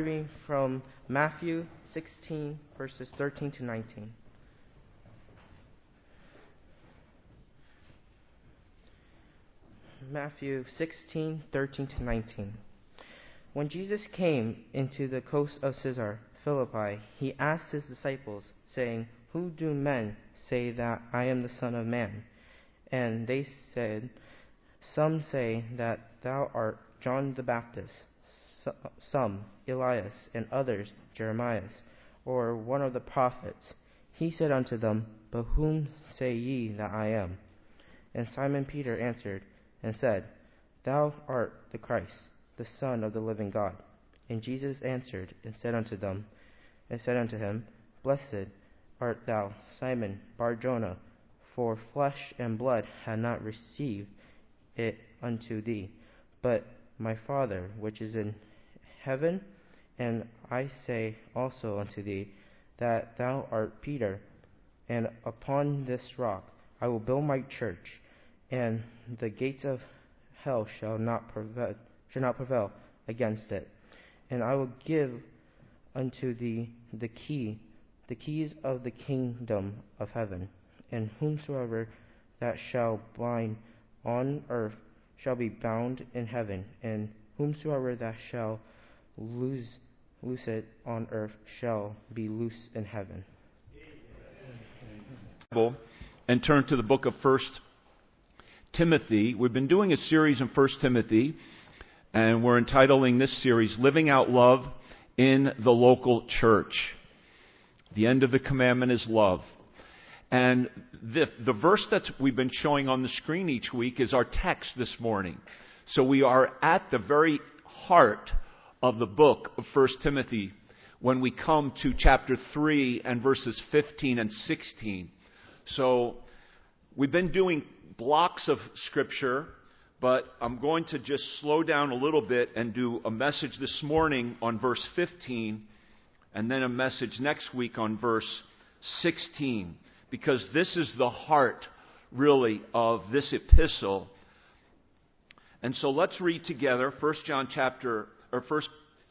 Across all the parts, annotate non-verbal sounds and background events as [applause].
Reading from Matthew 16, verses 13 to 19. Matthew 16, 13 to 19. When Jesus came into the coast of Caesarea Philippi, he asked his disciples, saying, Who do men say that I am the Son of Man? And they said, Some say that thou art John the Baptist, some Elias, and others Jeremiah, or one of the prophets. He said unto them, But whom say ye that I am? And Simon Peter answered and said, Thou art the Christ, the Son of the living God. And Jesus answered and said unto them, and said unto him, Blessed art thou, Simon Barjona, for flesh and blood had not received it unto thee, but my Father which is in heaven. And I say also unto thee that thou art Peter, and upon this rock I will build my church, and the gates of hell shall not prevail, shall not prevail against it. And I will give unto thee the key, the keys of the kingdom of heaven. And whomsoever that shall bind on earth shall be bound in heaven, and whomsoever that shall loose, loose it on earth shall be loose in heaven. And turn to the book of First Timothy. We've been doing a series in First Timothy, and we're entitling this series "Living Out Love in the Local Church." The end of the commandment is love. And the, the verse that we've been showing on the screen each week is our text this morning. So we are at the very heart of the book of 1 Timothy when we come to chapter 3 and verses 15 and 16. So we've been doing blocks of scripture, but I'm going to just slow down a little bit and do a message this morning on verse 15 and then a message next week on verse 16 because this is the heart really of this epistle. And so let's read together 1 John chapter or 1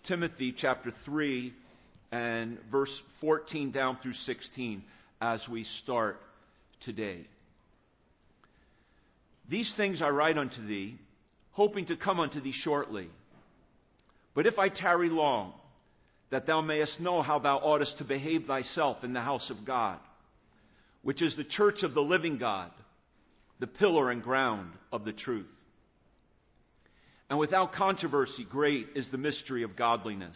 Timothy chapter 3 and verse 14 down through 16 as we start today. These things I write unto thee, hoping to come unto thee shortly. But if I tarry long, that thou mayest know how thou oughtest to behave thyself in the house of God, which is the church of the living God, the pillar and ground of the truth. And without controversy, great is the mystery of godliness.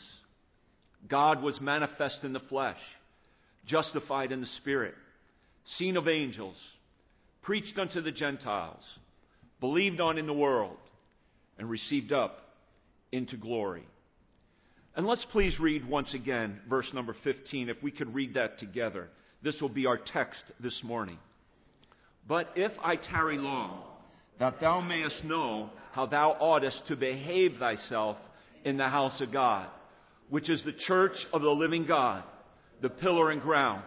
God was manifest in the flesh, justified in the spirit, seen of angels, preached unto the Gentiles, believed on in the world, and received up into glory. And let's please read once again verse number 15, if we could read that together. This will be our text this morning. But if I tarry long, that thou mayest know how thou oughtest to behave thyself in the house of God, which is the church of the living God, the pillar and ground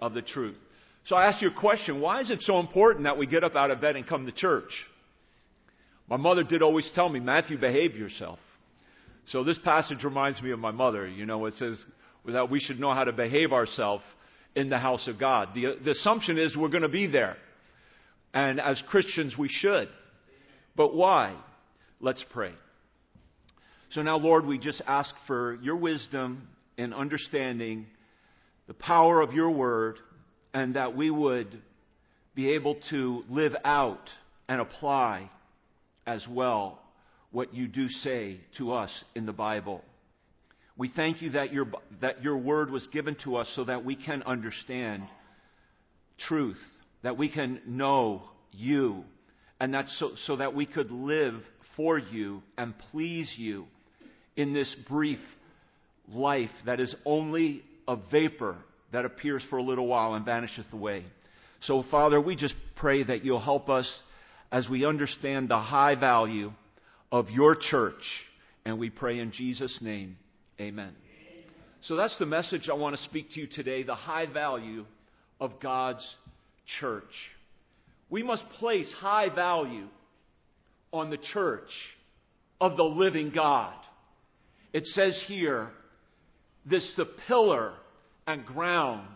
of the truth. So I ask you a question why is it so important that we get up out of bed and come to church? My mother did always tell me, Matthew, behave yourself. So this passage reminds me of my mother. You know, it says that we should know how to behave ourselves in the house of God. The, the assumption is we're going to be there. And as Christians, we should. But why? Let's pray. So now, Lord, we just ask for your wisdom and understanding the power of your word, and that we would be able to live out and apply as well what you do say to us in the Bible. We thank you that your, that your word was given to us so that we can understand truth that we can know you, and that's so, so that we could live for you and please you in this brief life that is only a vapor that appears for a little while and vanisheth away. So, Father, we just pray that you'll help us as we understand the high value of your church. And we pray in Jesus' name, amen. So that's the message I want to speak to you today the high value of God's church. We must place high value on the church of the living God. It says here this the pillar and ground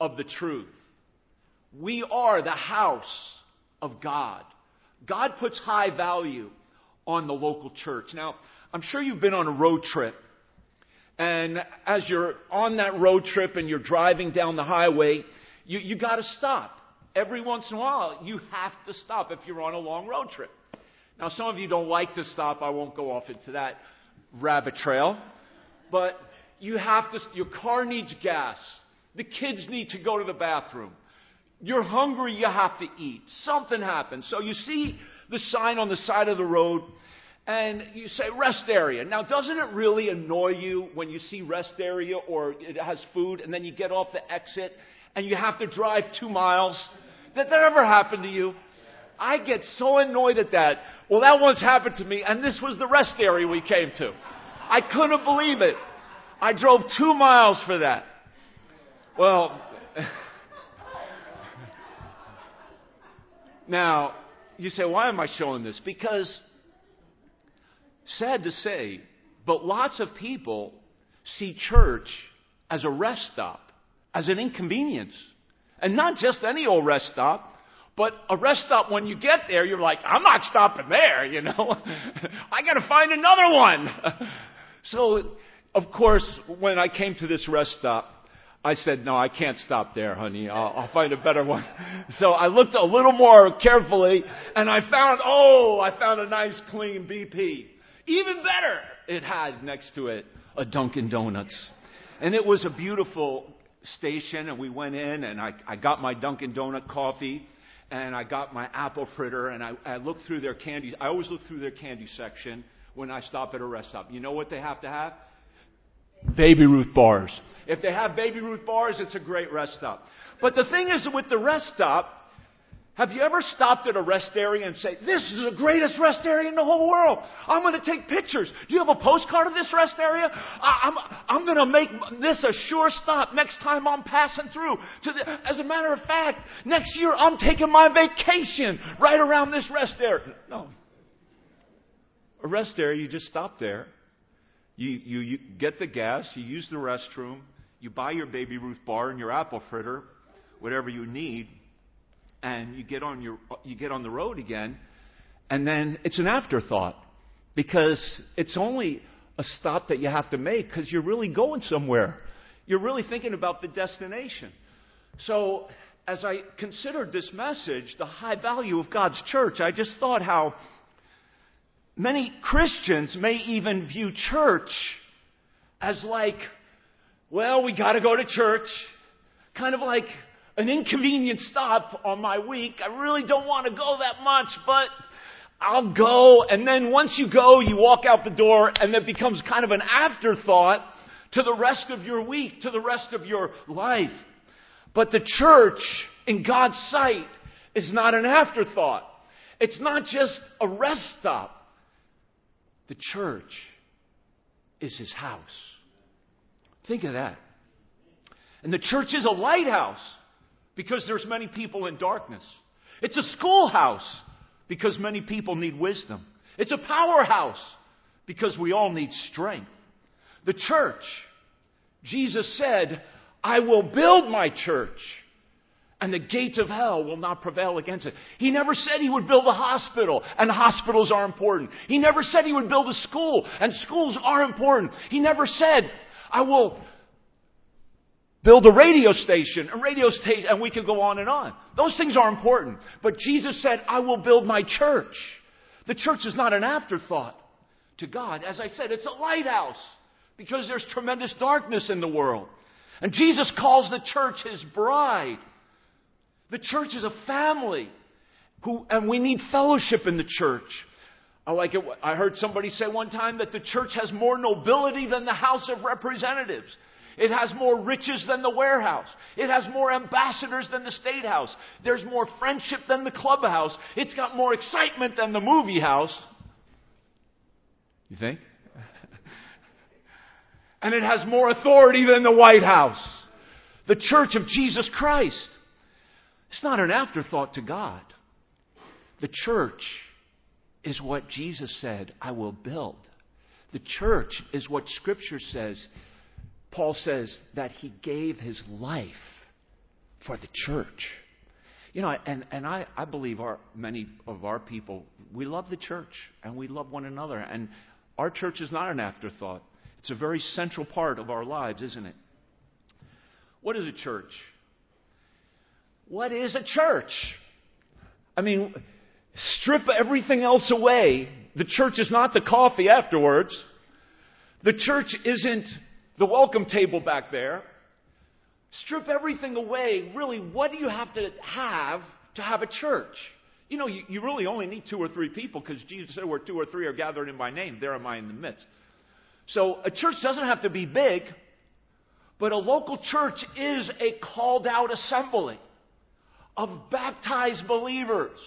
of the truth. We are the house of God. God puts high value on the local church. Now, I'm sure you've been on a road trip. And as you're on that road trip and you're driving down the highway, you, you got to stop. Every once in a while, you have to stop if you're on a long road trip. Now, some of you don't like to stop. I won't go off into that rabbit trail. But you have to, your car needs gas. The kids need to go to the bathroom. You're hungry, you have to eat. Something happens. So you see the sign on the side of the road and you say rest area. Now, doesn't it really annoy you when you see rest area or it has food and then you get off the exit and you have to drive two miles? Did that ever happen to you? I get so annoyed at that. Well, that once happened to me, and this was the rest area we came to. I couldn't believe it. I drove two miles for that. Well, [laughs] now, you say, why am I showing this? Because, sad to say, but lots of people see church as a rest stop, as an inconvenience. And not just any old rest stop, but a rest stop, when you get there, you're like, I'm not stopping there, you know. [laughs] I gotta find another one. [laughs] so, of course, when I came to this rest stop, I said, no, I can't stop there, honey. I'll, I'll find a better one. [laughs] So I looked a little more carefully and I found, oh, I found a nice clean BP. Even better, it had next to it a Dunkin' Donuts. And it was a beautiful station and we went in and I, I got my Dunkin' Donut coffee and I got my apple fritter, and I, I looked through their candy. I always look through their candy section when I stop at a rest stop. You know what they have to have? Baby Ruth bars. If they have Baby Ruth bars, it's a great rest stop. But the thing is, with the rest stop, have you ever stopped at a rest area and say, This is the greatest rest area in the whole world? I'm going to take pictures. Do you have a postcard of this rest area? I, am I'm, I'm going to make this a sure stop next time I'm passing through. The, as a matter of fact, next year I'm taking my vacation right around this rest area. No. A rest area, you just stop there. You, you, you get the gas, you use the restroom, you buy your Baby Ruth bar and your apple fritter, whatever you need and you get on your you get on the road again, and then it's an afterthought because it's only a stop that you have to make because you're really going somewhere. You're really thinking about the destination. So, as I considered this message, the high value of God's church, I just thought how many Christians may even view church as like, well, we got to go to church. Kind of like an inconvenient stop on my week. I really don't want to go that much, but I'll go. And then once you go, you walk out the door and it becomes kind of an afterthought to the rest of your week, to the rest of your life. But the church, in God's sight, is not an afterthought. It's not just a rest stop. The church is his house. Think of that. And the church is a lighthouse because there's many people in darkness. It's a schoolhouse because many people need wisdom. It's a powerhouse because we all need strength. The church, Jesus said, I will build my church and the gates of hell will not prevail against it. He never said he would build a hospital, and hospitals are important. He never said he would build a school, and schools are important. He never said, I will build a radio station, a radio station, and we could go on and on. Those things are important. But Jesus said, I will build my church. The church is not an afterthought to God. As I said, it's a lighthouse because there's tremendous darkness in the world. And Jesus calls the church his bride. The church is a family who, and we need fellowship in the church. I like it. I heard somebody say one time that the church has more nobility than the House of Representatives. It has more riches than the warehouse. It has more ambassadors than the state house. There's more friendship than the clubhouse. It's got more excitement than the movie house. You think? [laughs] and it has more authority than the White House. The church of Jesus Christ. It's not an afterthought to God. The church is what Jesus said, I will build. The church is what Scripture says Paul says that he gave his life for the church. You know, and, and I, I believe our, many of our people, we love the church and we love one another. And our church is not an afterthought, it's a very central part of our lives, isn't it? What is a church? What is a church? I mean, strip everything else away. The church is not the coffee afterwards. The church isn't the welcome table back there. Strip everything away. Really, what do you have to have to have a church? You know, you, you really only need two or three people because Jesus said, Where two or three are gathered in my name, there am I in the midst. So a church doesn't have to be big, but a local church is a called out assembly of baptized believers.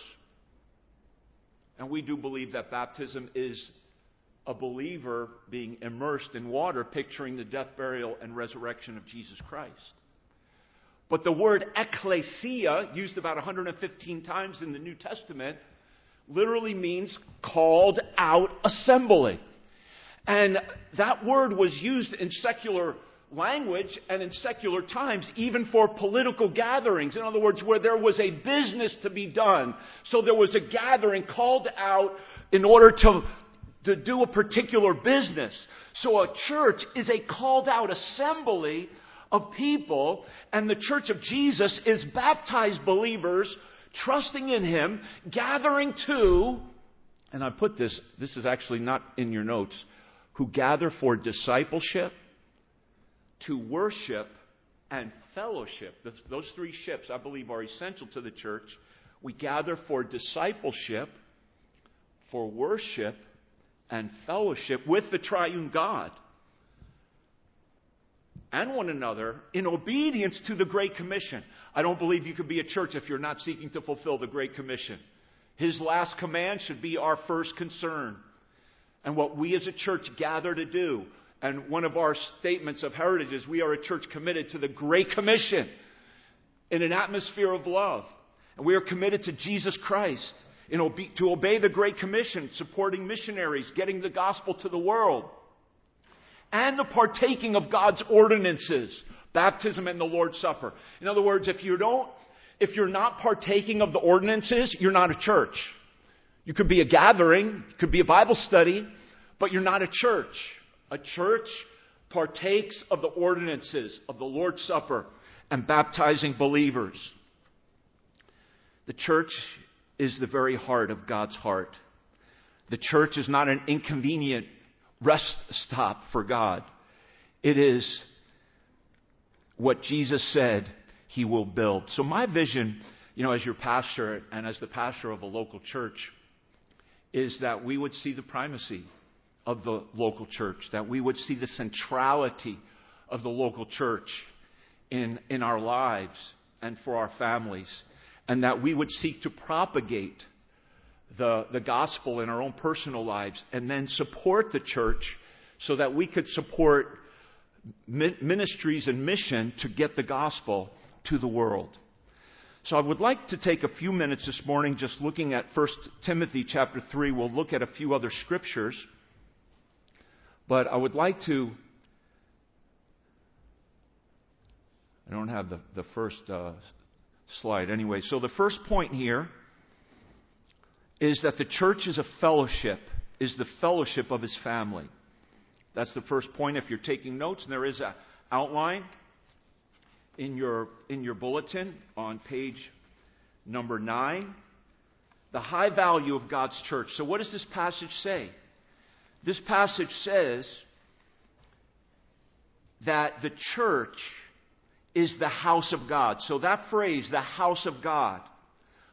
And we do believe that baptism is a believer being immersed in water, picturing the death, burial, and resurrection of Jesus Christ. But the word ecclesia, used about 115 times in the New Testament, literally means called out assembly. And that word was used in secular language and in secular times, even for political gatherings. In other words, where there was a business to be done. So there was a gathering called out in order to, to do a particular business. So a church is a called out assembly of people, and the church of Jesus is baptized believers trusting in Him, gathering to, and I put this, this is actually not in your notes, who gather for discipleship, to worship, and fellowship. Those three ships, I believe, are essential to the church. We gather for discipleship, for worship, and fellowship with the triune God and one another in obedience to the Great Commission. I don't believe you could be a church if you're not seeking to fulfill the Great Commission. His last command should be our first concern. And what we as a church gather to do. And one of our statements of heritage is we are a church committed to the Great Commission in an atmosphere of love. And we are committed to Jesus Christ obe- to obey the Great Commission, supporting missionaries, getting the gospel to the world and the partaking of God's ordinances, baptism and the Lord's Supper. In other words, if you don't, if you're not partaking of the ordinances, you're not a church. You could be a gathering, could be a Bible study, but you're not a church. A church partakes of the ordinances of the Lord's Supper and baptizing believers. The church is the very heart of God's heart. The church is not an inconvenient rest stop for God. It is what Jesus said he will build. So, my vision, you know, as your pastor and as the pastor of a local church, is that we would see the primacy of the local church, that we would see the centrality of the local church in, in our lives and for our families, and that we would seek to propagate the, the gospel in our own personal lives and then support the church so that we could support ministries and mission to get the gospel to the world. So I would like to take a few minutes this morning just looking at 1 Timothy chapter 3. We'll look at a few other scriptures. But I would like to. I don't have the, the first uh, slide anyway. So the first point here is that the church is a fellowship, is the fellowship of his family. That's the first point. If you're taking notes, and there is an outline in your, in your bulletin on page number nine. The high value of God's church. So, what does this passage say? This passage says that the church is the house of God. So, that phrase, the house of God,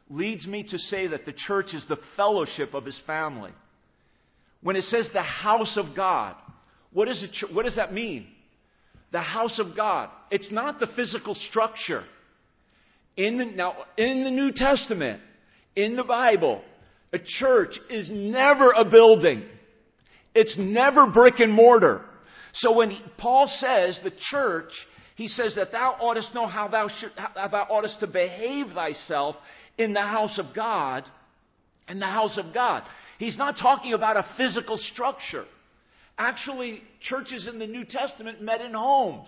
leads me to say that the church is the fellowship of his family. When it says the house of God, what, is it, what does that mean? The house of God. It's not the physical structure. In the, now, in the New Testament, in the Bible, a church is never a building. It's never brick and mortar. So when Paul says the church, he says that thou oughtest know how thou, should, how thou oughtest to behave thyself in the house of God, in the house of God. He's not talking about a physical structure. Actually, churches in the New Testament met in homes.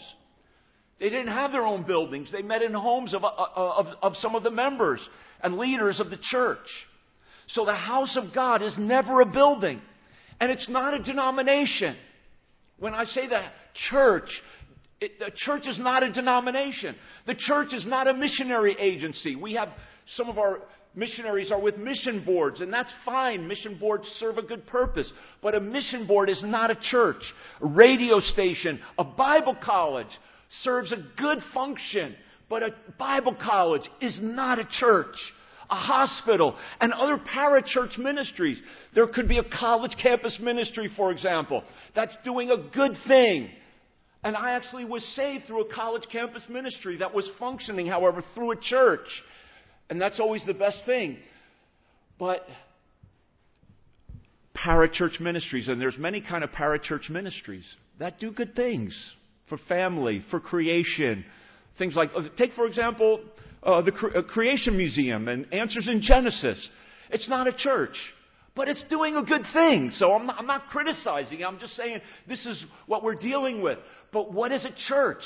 They didn't have their own buildings. They met in homes of, uh, of, of some of the members and leaders of the church. So the house of God is never a building. And it's not a denomination. When I say the church, it, the church is not a denomination. The church is not a missionary agency. We have some of our missionaries are with mission boards, and that's fine. Mission boards serve a good purpose. But a mission board is not a church. A radio station, a Bible college serves a good function, but a Bible college is not a church. A hospital and other parachurch ministries. There could be a college campus ministry, for example, that's doing a good thing. And I actually was saved through a college campus ministry that was functioning, however, through a church. And that's always the best thing. But parachurch ministries, and there's many kind of parachurch ministries that do good things for family, for creation, things like take for example uh, the Cre- uh, Creation Museum and Answers in Genesis. It's not a church, but it's doing a good thing. So I'm not, I'm not criticizing. I'm just saying this is what we're dealing with. But what is a church?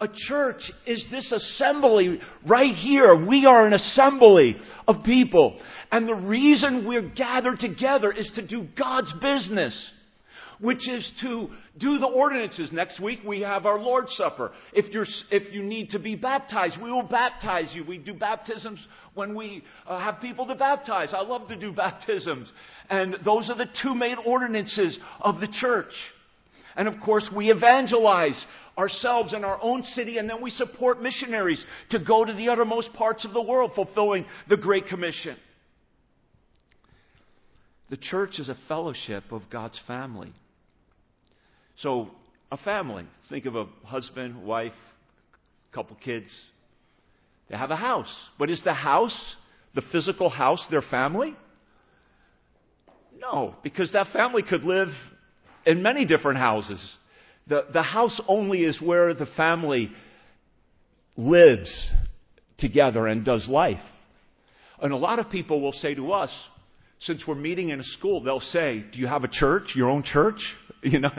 A church is this assembly right here. We are an assembly of people. And the reason we're gathered together is to do God's business, which is to do the ordinances. Next week we have our Lord's Supper. If, you're, if you need to be baptized, we will baptize you. We do baptisms when we uh, have people to baptize. I love to do [laughs] baptisms. And those are the two main ordinances of the church. And of course, we evangelize ourselves in our own city, and then we support missionaries to go to the uttermost parts of the world, fulfilling the Great Commission. The church is a fellowship of God's family. So, a family. Think of a husband, wife, couple kids. They have a house. But is the house, the physical house, their family? No, because that family could live in many different houses. The, the house only is where the family lives together and does life. And a lot of people will say to us, since we're meeting in a school, they'll say, Do you have a church, your own church? [laughs] You know,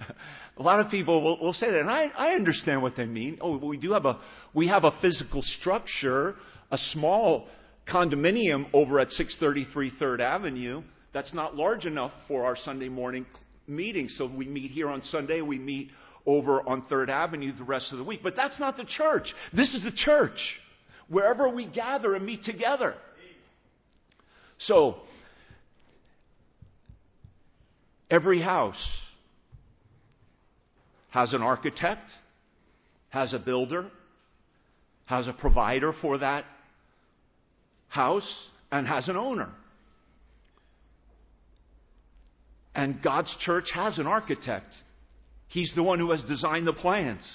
[laughs] a lot of people will, will say that, and I, I understand what they mean. Oh, we do have a we have a physical structure, a small condominium over at 633 Third Avenue that's not large enough for our Sunday morning meeting. So we meet here on Sunday, we meet over on Third Avenue the rest of the week. But that's not the church. This is the church. Wherever we gather and meet together. So, every house has an architect, has a builder, has a provider for that house, and has an owner. And God's church has an architect. He's the one who has designed the plans.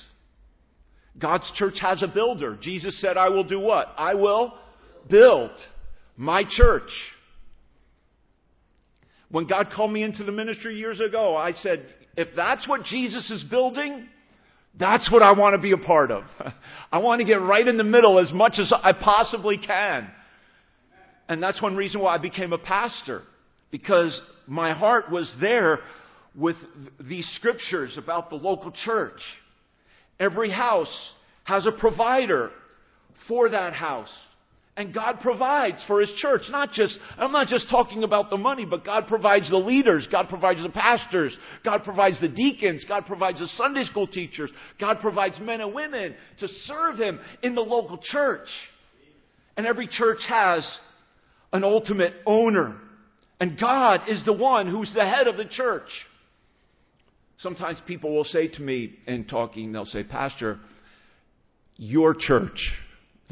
God's church has a builder. Jesus said, I will do what? I will build my church. When God called me into the ministry years ago, I said, if that's what Jesus is building, that's what I want to be a part of. [laughs] I want to get right in the middle as much as I possibly can. And that's one reason why I became a pastor because my heart was there with these scriptures about the local church. Every house has a provider for that house. And God provides for His church. Not just, I'm not just talking about the money, but God provides the leaders. God provides the pastors. God provides the deacons. God provides the Sunday school teachers. God provides men and women to serve Him in the local church. And every church has an ultimate owner. And God is the one who's the head of the church. Sometimes people will say to me in talking, they'll say, Pastor, your church,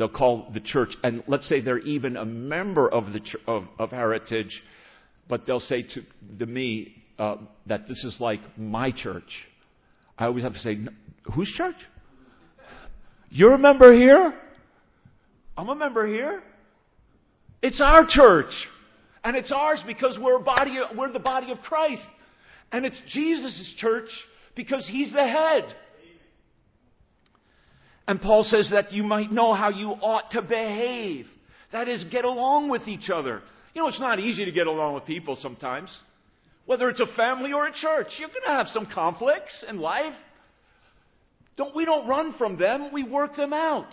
they'll call the church, and let's say they're even a member of, the, of, of Heritage, but they'll say to, to me uh, that this is like my church. I always have to say, whose church? You're a member here? I'm a member here. It's our church. And it's ours because we're, body, we're the body of Christ. And it's Jesus' church because He's the head. And Paul says that you might know how you ought to behave. That is, get along with each other. You know, it's not easy to get along with people sometimes. Whether it's a family or a church, you're going to have some conflicts in life. Don't, we don't run from them, we work them out.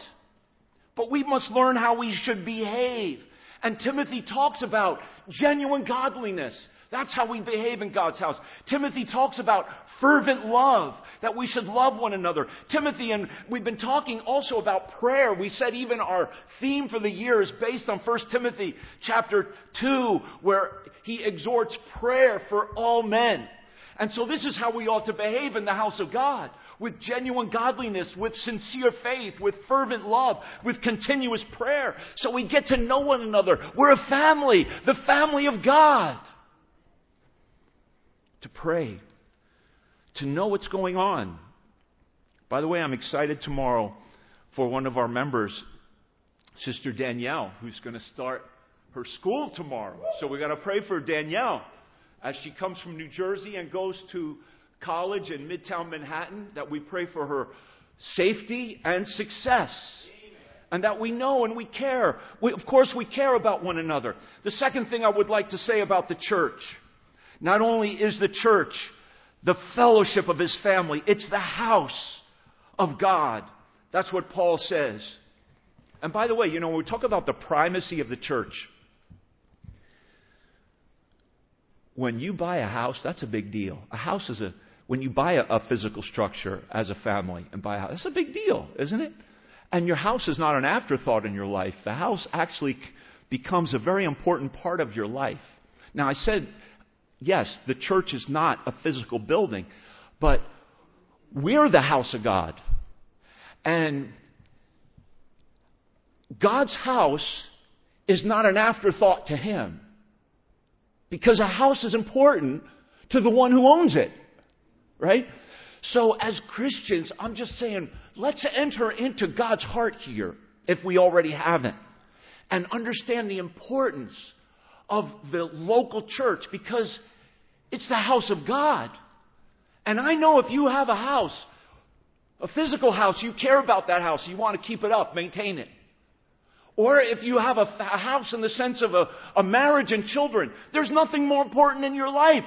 But we must learn how we should behave. And Timothy talks about genuine godliness. That's how we behave in God's house. Timothy talks about fervent love, that we should love one another. Timothy, and we've been talking also about prayer. We said even our theme for the year is based on 1 Timothy chapter 2, where he exhorts prayer for all men. And so this is how we ought to behave in the house of God. With genuine godliness, with sincere faith, with fervent love, with continuous prayer. So we get to know one another. We're a family, the family of God to pray, to know what's going on. By the way, I'm excited tomorrow for one of our members, Sister Danielle, who's going to start her school tomorrow. So we've got to pray for Danielle as she comes from New Jersey and goes to college in Midtown Manhattan, that we pray for her safety and success. And that we know and we care. We, of course, we care about one another. The second thing I would like to say about the church not only is the church the fellowship of his family, it's the house of God. That's what Paul says. And by the way, you know, when we talk about the primacy of the church, when you buy a house, that's a big deal. A house is a, when you buy a, a physical structure as a family and buy a house, that's a big deal, isn't it? And your house is not an afterthought in your life. The house actually becomes a very important part of your life. Now, I said yes, the church is not a physical building, but we're the house of God. And God's house is not an afterthought to Him. Because a house is important to the one who owns it. Right? So, as Christians, I'm just saying, let's enter into God's heart here, if we already haven't, and understand the importance of the local church because it's the house of God. And I know if you have a house, a physical house, you care about that house, you want to keep it up, maintain it. Or if you have a, house in the sense of a, a marriage and children, there's nothing more important in your life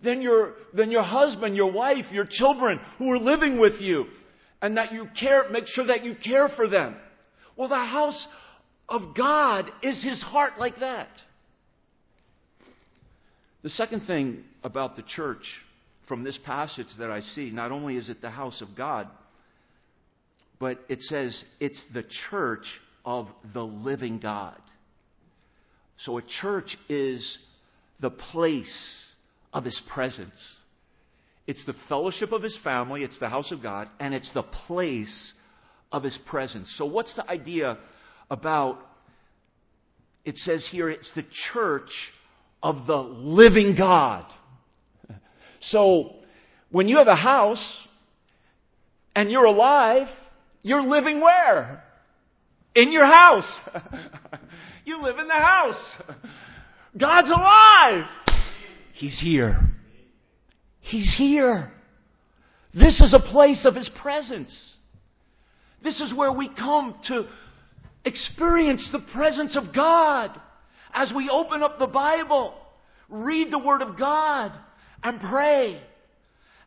than your, than your husband, your wife, your children who are living with you. And that you care, make sure that you care for them. Well, the house of God is his heart like that. The second thing about the church from this passage that I see, not only is it the house of God, but it says it's the church of the living God. So a church is the place of his presence. It's the fellowship of his family, it's the house of God, and it's the place of his presence. So, what's the idea about? It says here it's the church of the living God. So, when you have a house and you're alive, you're living where? In your house. [laughs] you live in the house. God's alive. He's here. He's here. This is a place of His presence. This is where we come to experience the presence of God as we open up the Bible, read the Word of God, and pray.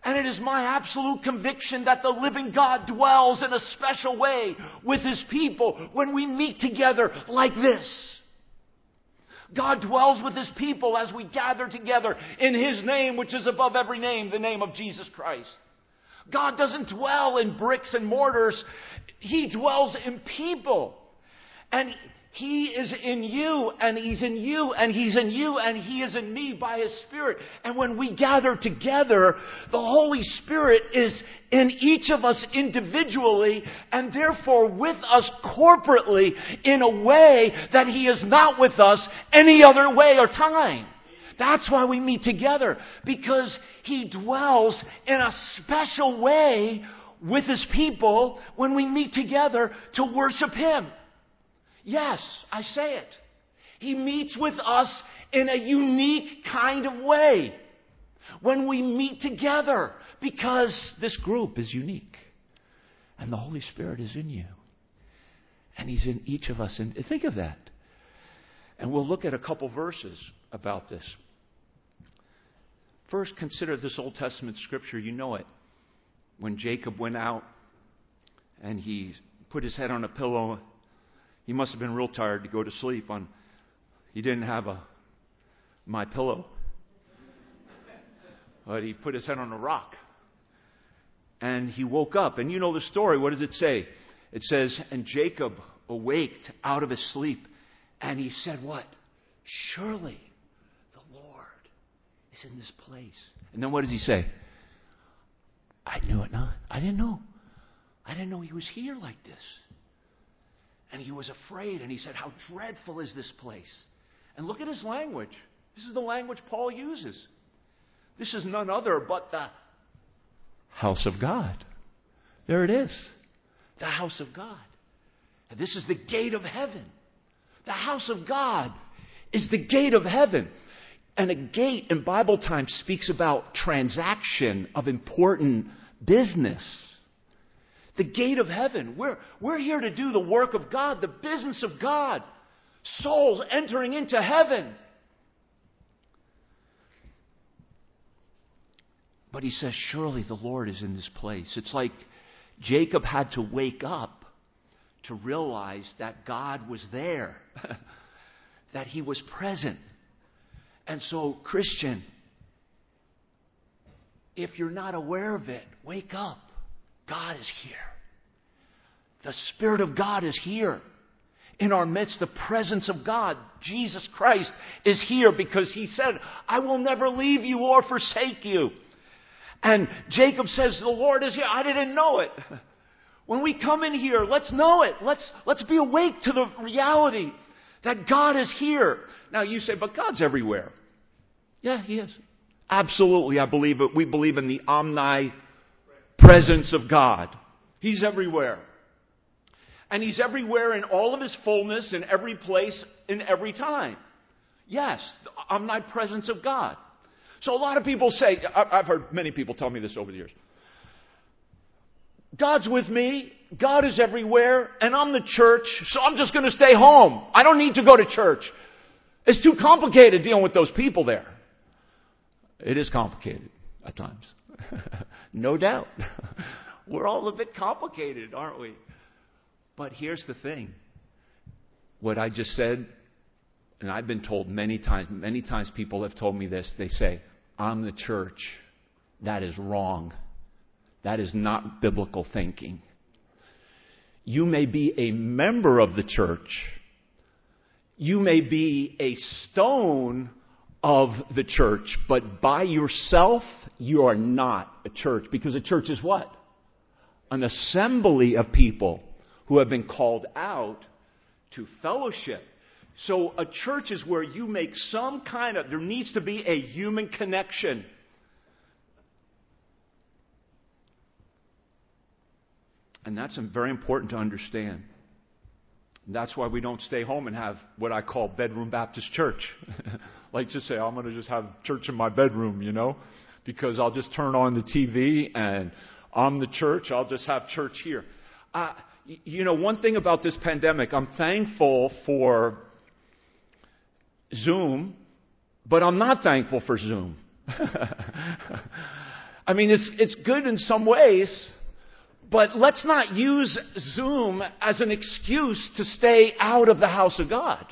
And it is my absolute conviction that the living God dwells in a special way with His people when we meet together like this. God dwells with His people as we gather together in His name, which is above every name, the name of Jesus Christ. God doesn't dwell in bricks and mortars. He dwells in people. And he is in you, and He's in you, and He's in you, and He is in me by His Spirit. And when we gather together, the Holy Spirit is in each of us individually, and therefore with us corporately in a way that He is not with us any other way or time. That's why we meet together, because He dwells in a special way with His people when we meet together to worship Him. Yes, I say it. He meets with us in a unique kind of way when we meet together because this group is unique and the Holy Spirit is in you. And He's in each of us. And think of that. And we'll look at a couple verses about this. First, consider this Old Testament scripture. You know it. When Jacob went out and he put his head on a pillow, he must have been real tired to go to sleep on. He didn't have a my pillow. But he put his head on a rock. And he woke up. And you know the story. What does it say? It says, And Jacob awaked out of his sleep. And he said, What? Surely the Lord is in this place. And then what does he say? I knew it not. I didn't know. I didn't know he was here like this. And he was afraid. And he said, How dreadful is this place? And look at his language. This is the language Paul uses. This is none other but the house of God. There it is. The house of God. And this is the gate of heaven. The house of God is the gate of heaven. And a gate in Bible time speaks about transaction of important business. The gate of heaven. We're, we're here to do the work of God, the business of God. Souls entering into heaven. But he says, Surely the Lord is in this place. It's like Jacob had to wake up to realize that God was there, [laughs] that he was present. And so, Christian, if you're not aware of it, wake up. God is here. The Spirit of God is here. In our midst, the presence of God, Jesus Christ, is here because He said, I will never leave you or forsake you. And Jacob says, The Lord is here. I didn't know it. [laughs] When we come in here, let's know it. Let's, let's be awake to the reality that God is here. Now you say, but God's everywhere. Yeah, He is. Absolutely, I believe it. We believe in the omnipresence of God. He's everywhere. And He's everywhere in all of His fullness, in every place, in every time. Yes, omnipresence of God. So a lot of people say, I've heard many people tell me this over the years. God's with me. God is everywhere. And I'm the church, so I'm just going to stay home. I don't need to go to church. It's too complicated dealing with those people there. It is complicated at times. [laughs] no doubt. [laughs] We're all a bit complicated, aren't we? But here's the thing. What I just said, and I've been told many times, many times people have told me this, they say, I'm the church. That is wrong. That is not biblical thinking. You may be a member of the church. You may be a stone of the church, but by yourself, you are not a church. Because a church is what? An assembly of people who have been called out to fellowship. So a church is where you make some kind of, there needs to be a human connection. And that's very important to understand. That's why we don't stay home and have what I call bedroom Baptist church. [laughs] like to say, I'm going to just have church in my bedroom, you know, because I'll just turn on the TV and I'm the church. I'll just have church here. Uh, you know, one thing about this pandemic, I'm thankful for Zoom, but I'm not thankful for Zoom. [laughs] I mean, it's, it's good in some ways, but let's not use Zoom as an excuse to stay out of the house of God.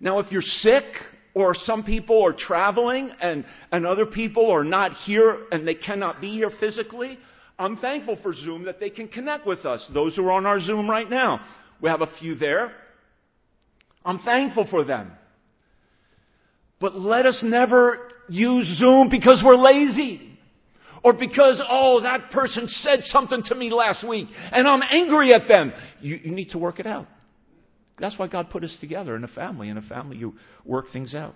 Now, if you're sick, or some people are traveling and, and other people are not here and they cannot be here physically, I'm thankful for Zoom that they can connect with us. Those who are on our Zoom right now, we have a few there. I'm thankful for them. But let us never use Zoom because we're lazy. Or because, oh, that person said something to me last week and I'm angry at them. You, you need to work it out. That's why God put us together in a family. In a family, you work things out.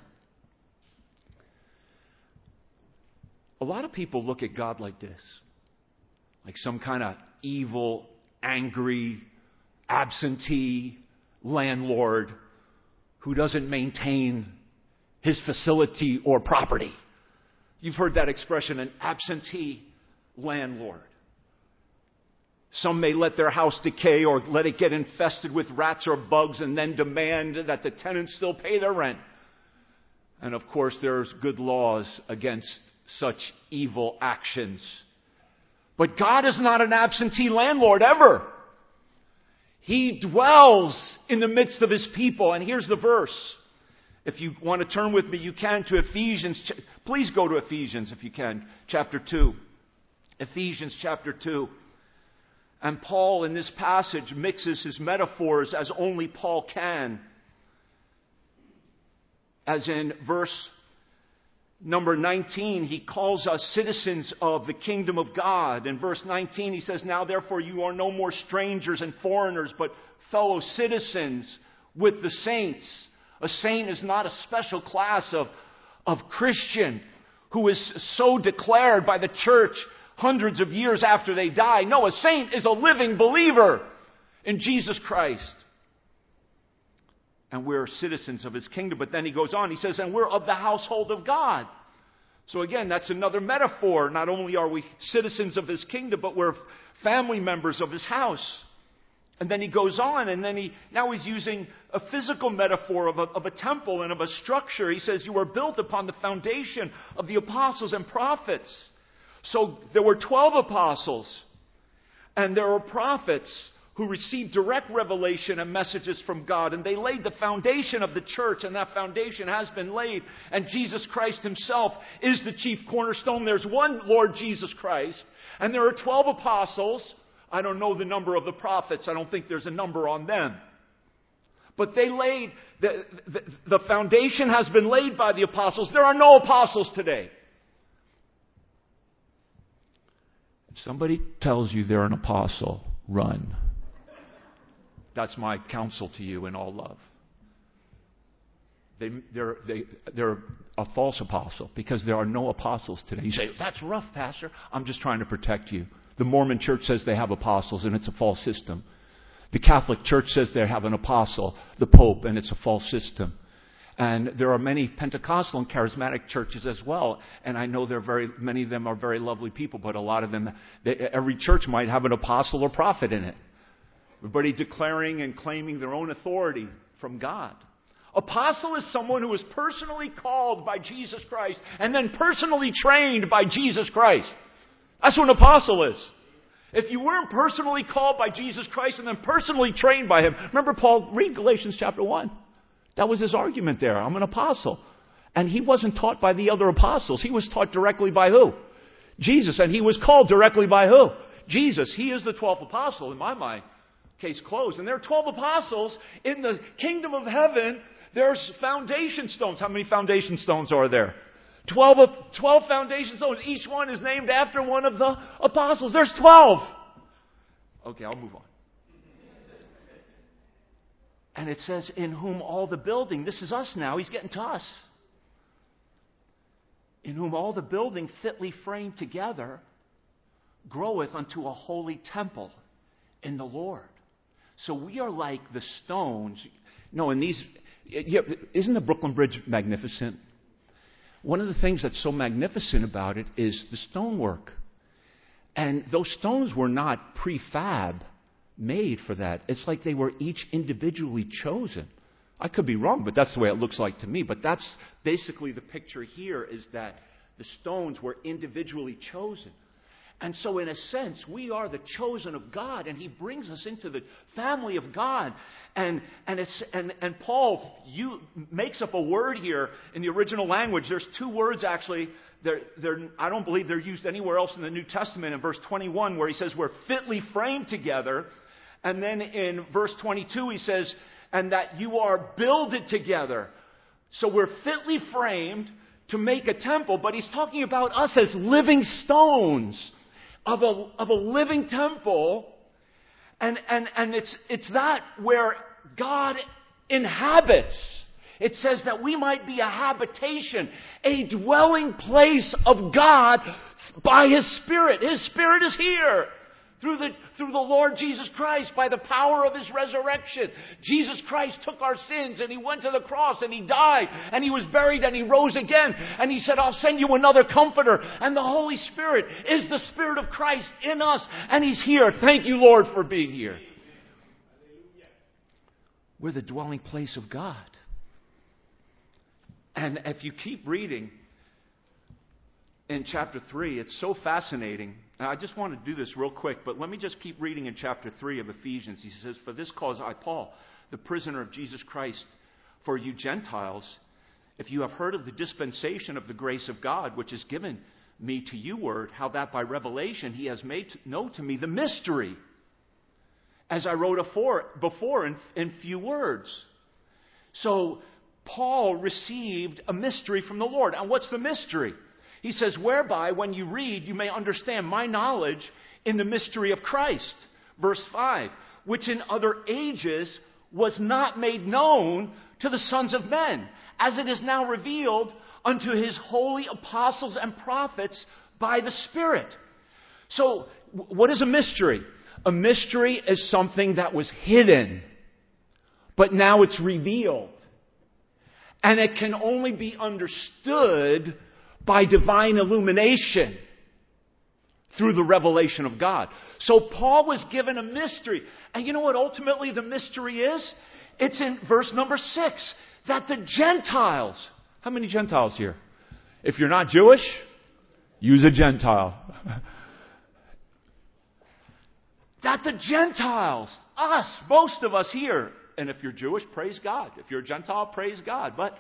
A lot of people look at God like this like some kind of evil, angry, absentee landlord who doesn't maintain his facility or property. You've heard that expression, an absentee landlord. Some may let their house decay or let it get infested with rats or bugs and then demand that the tenants still pay their rent. And of course, there's good laws against such evil actions. But God is not an absentee landlord ever. He dwells in the midst of his people. And here's the verse. If you want to turn with me, you can to Ephesians. Please go to Ephesians if you can, chapter 2. Ephesians chapter 2. And Paul in this passage mixes his metaphors as only Paul can. As in verse number 19, he calls us citizens of the kingdom of God. In verse 19, he says, Now therefore you are no more strangers and foreigners, but fellow citizens with the saints. A saint is not a special class of, of Christian who is so declared by the church hundreds of years after they die. No, a saint is a living believer in Jesus Christ. And we're citizens of his kingdom. But then he goes on, he says, and we're of the household of God. So again, that's another metaphor. Not only are we citizens of his kingdom, but we're family members of his house. And then he goes on, and then he, now he's using a physical metaphor of a, of a temple and of a structure. He says, You are built upon the foundation of the apostles and prophets. So there were 12 apostles, and there were prophets who received direct revelation and messages from God, and they laid the foundation of the church, and that foundation has been laid. And Jesus Christ Himself is the chief cornerstone. There's one Lord Jesus Christ, and there are 12 apostles. I don't know the number of the prophets, I don't think there's a number on them. But they laid, the, the, the foundation has been laid by the apostles. There are no apostles today. If somebody tells you they're an apostle, run. That's my counsel to you in all love. They, they're, they, they're a false apostle because there are no apostles today. You say, that's rough, Pastor. I'm just trying to protect you. The Mormon church says they have apostles, and it's a false system. The Catholic Church says they have an apostle, the Pope, and it's a false system. And there are many Pentecostal and charismatic churches as well. And I know there very, many of them are very lovely people, but a lot of them, they, every church might have an apostle or prophet in it. Everybody declaring and claiming their own authority from God. Apostle is someone who is personally called by Jesus Christ and then personally trained by Jesus Christ. That's what an apostle is. If you weren't personally called by Jesus Christ and then personally trained by Him, remember Paul, read Galatians chapter 1. That was his argument there. I'm an apostle. And he wasn't taught by the other apostles. He was taught directly by who? Jesus. And he was called directly by who? Jesus. He is the 12th apostle in my mind. Case closed. And there are 12 apostles in the kingdom of heaven. There's foundation stones. How many foundation stones are there? 12, 12 foundation stones. Each one is named after one of the apostles. There's 12. Okay, I'll move on. And it says, In whom all the building, this is us now, he's getting to us. In whom all the building fitly framed together groweth unto a holy temple in the Lord. So we are like the stones. No, in these, isn't the Brooklyn Bridge magnificent? One of the things that's so magnificent about it is the stonework. And those stones were not prefab made for that. It's like they were each individually chosen. I could be wrong, but that's the way it looks like to me. But that's basically the picture here is that the stones were individually chosen. And so, in a sense, we are the chosen of God, and He brings us into the family of God. And, and, it's, and, and Paul you, makes up a word here in the original language. There's two words, actually. They're, they're, I don't believe they're used anywhere else in the New Testament. In verse 21, where he says, We're fitly framed together. And then in verse 22, he says, And that you are builded together. So we're fitly framed to make a temple, but he's talking about us as living stones of a, of a living temple. And, and, and it's, it's that where God inhabits. It says that we might be a habitation, a dwelling place of God by His Spirit. His Spirit is here through the, through the Lord Jesus Christ by the power of His resurrection. Jesus Christ took our sins and He went to the cross and He died and He was buried and He rose again. And He said, I'll send you another comforter. And the Holy Spirit is the Spirit of Christ in us and He's here. Thank you, Lord, for being here. We're the dwelling place of God. And if you keep reading in chapter 3, it's so fascinating. I just want to do this real quick, but let me just keep reading in chapter 3 of Ephesians. He says, For this cause I, Paul, the prisoner of Jesus Christ, for you Gentiles, if you have heard of the dispensation of the grace of God, which is given me to you, word, how that by revelation he has made known to me the mystery, as I wrote afore, before in, in few words. So, Paul received a mystery from the Lord. And what's the mystery? He says, whereby, when you read, you may understand my knowledge in the mystery of Christ. Verse 5, which in other ages was not made known to the sons of men, as it is now revealed unto his holy apostles and prophets by the Spirit. So, what is a mystery? A mystery is something that was hidden, but now it's revealed. And it can only be understood by divine illumination through the revelation of God. So Paul was given a mystery. And you know what ultimately the mystery is? It's in verse number six that the Gentiles, how many Gentiles here? If you're not Jewish, use a Gentile. [laughs] that the Gentiles, us, most of us here, and if you're Jewish, praise God. If you're a Gentile, praise God. But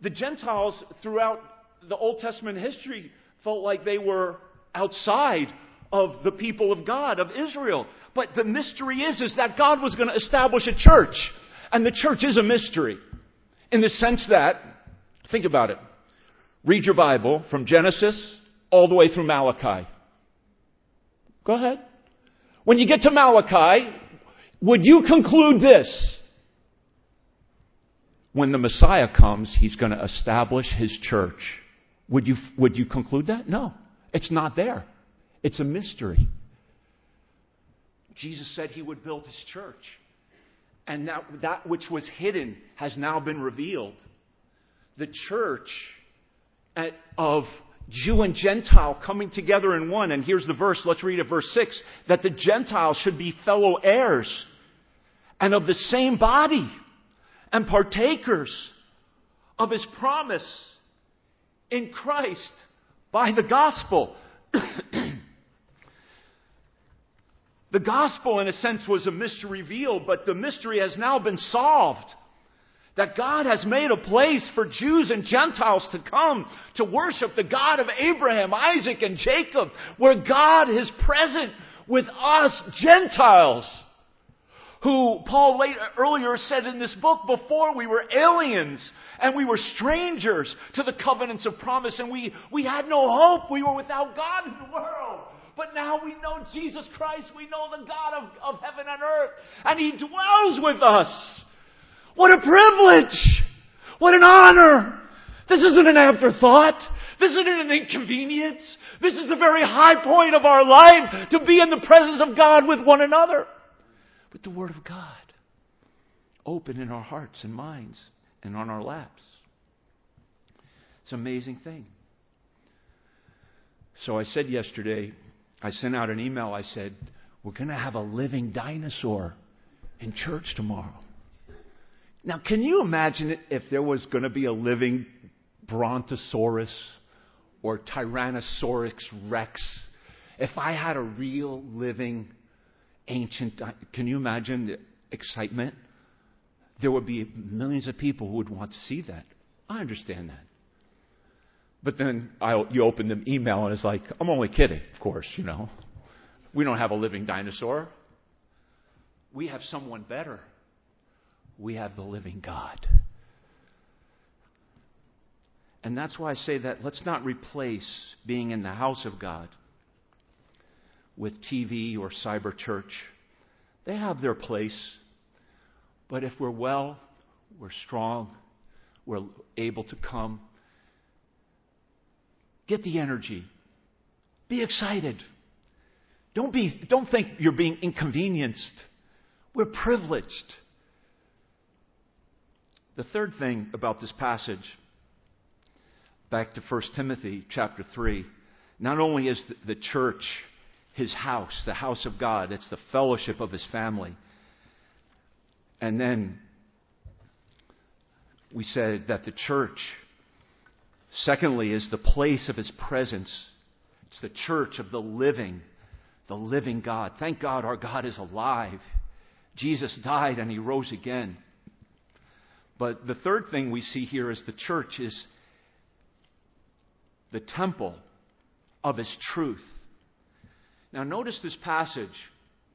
the Gentiles throughout the Old Testament history felt like they were outside of the people of God, of Israel. But the mystery is, is that God was going to establish a church. And the church is a mystery. In the sense that, think about it. Read your Bible from Genesis all the way through Malachi. Go ahead. When you get to Malachi, would you conclude this? When the Messiah comes, he's going to establish his church. Would you, would you conclude that? No. It's not there. It's a mystery. Jesus said he would build his church. And that, that which was hidden has now been revealed. The church at, of Jew and Gentile coming together in one. And here's the verse, let's read it, verse 6 that the Gentiles should be fellow heirs and of the same body and partakers of his promise in Christ by the gospel. [clears throat] the gospel, in a sense, was a mystery revealed, but the mystery has now been solved that God has made a place for Jews and Gentiles to come to worship the God of Abraham, Isaac, and Jacob, where God is present with us Gentiles. Who Paul later, earlier said in this book, before we were aliens and we were strangers to the covenants of promise and we, we had no hope. We were without God in the world. But now we know Jesus Christ. We know the God of, of heaven and earth. And He dwells with us. What a privilege! What an honor! This isn't an afterthought. This isn't an inconvenience. This is the very high point of our life to be in the presence of God with one another. With the Word of God open in our hearts and minds and on our laps. It's an amazing thing. So I said yesterday, I sent out an email. I said, We're going to have a living dinosaur in church tomorrow. Now, can you imagine if there was going to be a living Brontosaurus or Tyrannosaurus rex? If I had a real living ancient, can you imagine the excitement? There would be millions of people who would want to see that. I understand that. But then I, you open the email and it's like, I'm only kidding, of course, you know. We don't have a living dinosaur. We have someone better we have the living God. And that's why I say that let's not replace being in the house of God with TV or cyber church. They have their place. But if we're well, we're strong, we're able to come, get the energy. Be excited. Don't, be, don't think you're being inconvenienced. We're privileged. The third thing about this passage, back to 1 Timothy chapter 3, not only is the church his house, the house of God, it's the fellowship of his family. And then we said that the church, secondly, is the place of his presence. It's the church of the living, the living God. Thank God our God is alive. Jesus died and he rose again. But the third thing we see here is the church is the temple of his truth. Now notice this passage.